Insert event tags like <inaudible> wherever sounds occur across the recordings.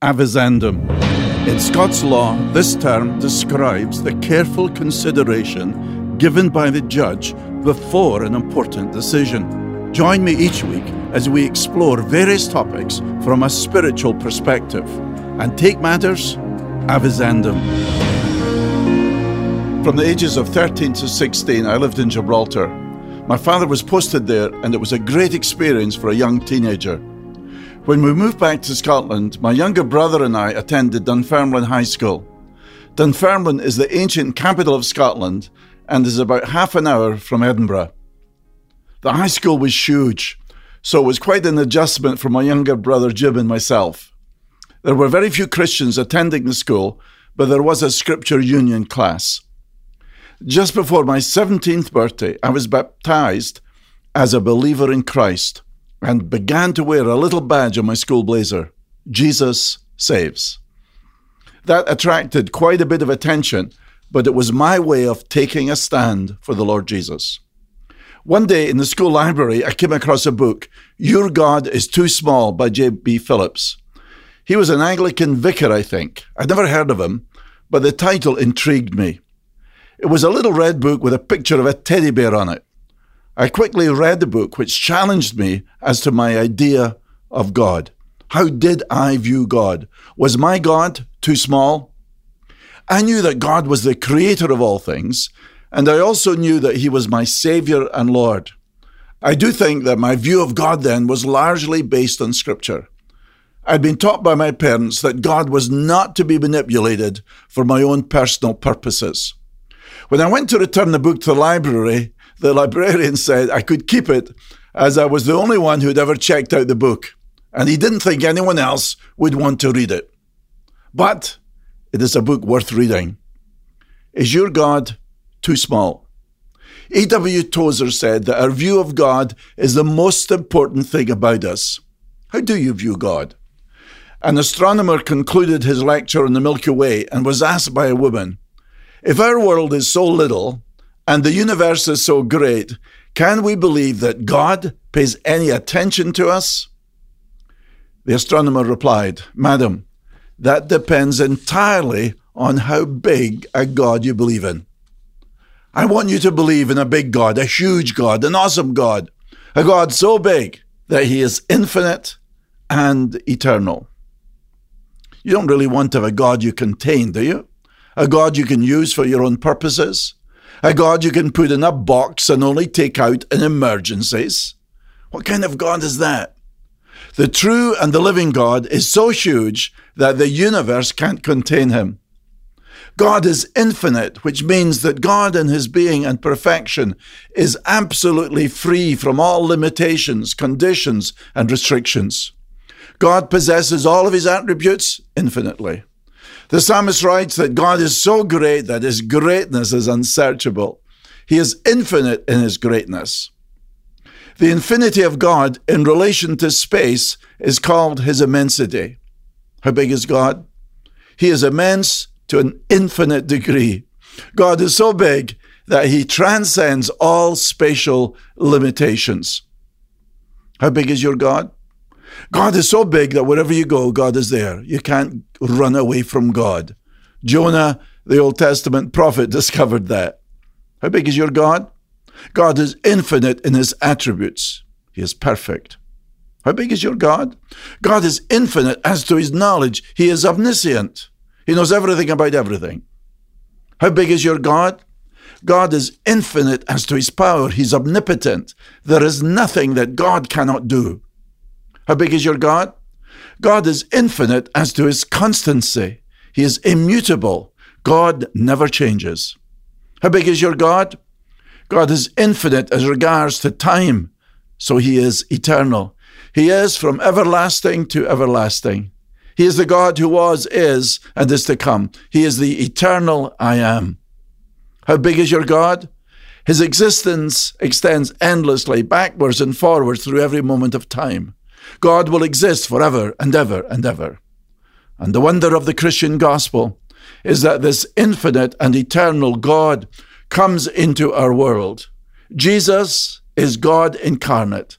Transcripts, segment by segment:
Avizandum. In Scots law, this term describes the careful consideration given by the judge before an important decision. Join me each week as we explore various topics from a spiritual perspective and take matters avizandum. From the ages of 13 to 16, I lived in Gibraltar. My father was posted there, and it was a great experience for a young teenager. When we moved back to Scotland, my younger brother and I attended Dunfermline High School. Dunfermline is the ancient capital of Scotland and is about half an hour from Edinburgh. The high school was huge, so it was quite an adjustment for my younger brother Jim and myself. There were very few Christians attending the school, but there was a scripture union class. Just before my 17th birthday, I was baptized as a believer in Christ and began to wear a little badge on my school blazer Jesus saves. That attracted quite a bit of attention, but it was my way of taking a stand for the Lord Jesus. One day in the school library, I came across a book, Your God is Too Small by J.B. Phillips. He was an Anglican vicar, I think. I'd never heard of him, but the title intrigued me. It was a little red book with a picture of a teddy bear on it. I quickly read the book, which challenged me as to my idea of God. How did I view God? Was my God too small? I knew that God was the creator of all things, and I also knew that He was my Savior and Lord. I do think that my view of God then was largely based on Scripture. I'd been taught by my parents that God was not to be manipulated for my own personal purposes. When I went to return the book to the library, the librarian said I could keep it as I was the only one who'd ever checked out the book, and he didn't think anyone else would want to read it. But it is a book worth reading. Is your God too small? A.W. Tozer said that our view of God is the most important thing about us. How do you view God? An astronomer concluded his lecture on the Milky Way and was asked by a woman, If our world is so little, and the universe is so great, can we believe that God pays any attention to us? The astronomer replied, Madam, that depends entirely on how big a God you believe in. I want you to believe in a big God, a huge God, an awesome God, a God so big that he is infinite and eternal. You don't really want to have a God you contain, do you? A God you can use for your own purposes? A God you can put in a box and only take out in emergencies? What kind of God is that? The true and the living God is so huge that the universe can't contain him. God is infinite, which means that God in his being and perfection is absolutely free from all limitations, conditions, and restrictions. God possesses all of his attributes infinitely. The psalmist writes that God is so great that his greatness is unsearchable. He is infinite in his greatness. The infinity of God in relation to space is called his immensity. How big is God? He is immense to an infinite degree. God is so big that he transcends all spatial limitations. How big is your God? God is so big that wherever you go, God is there. You can't run away from God. Jonah, the Old Testament prophet, <laughs> discovered that. How big is your God? God is infinite in his attributes. He is perfect. How big is your God? God is infinite as to his knowledge. He is omniscient. He knows everything about everything. How big is your God? God is infinite as to his power. He's omnipotent. There is nothing that God cannot do. How big is your God? God is infinite as to his constancy. He is immutable. God never changes. How big is your God? God is infinite as regards to time, so he is eternal. He is from everlasting to everlasting. He is the God who was, is, and is to come. He is the eternal I am. How big is your God? His existence extends endlessly, backwards and forwards through every moment of time. God will exist forever and ever and ever. And the wonder of the Christian gospel is that this infinite and eternal God comes into our world. Jesus is God incarnate,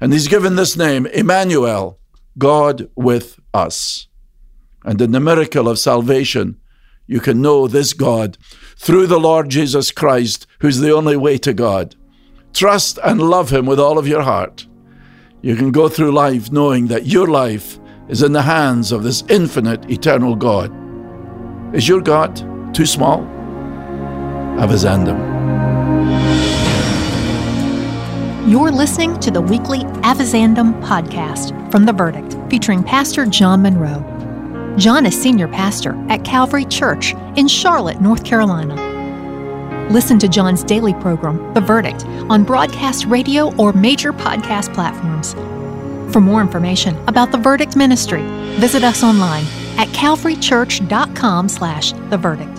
and he's given this name, Emmanuel, God with us. And in the miracle of salvation, you can know this God through the Lord Jesus Christ, who's the only way to God. Trust and love Him with all of your heart. You can go through life knowing that your life is in the hands of this infinite, eternal God. Is your God too small? Avizandum. You're listening to the weekly Avizandum podcast from The Verdict, featuring Pastor John Munro. John is senior pastor at Calvary Church in Charlotte, North Carolina. Listen to John's daily program, The Verdict, on broadcast radio or major podcast platforms. For more information about The Verdict Ministry, visit us online at calvarychurch.com slash The Verdict.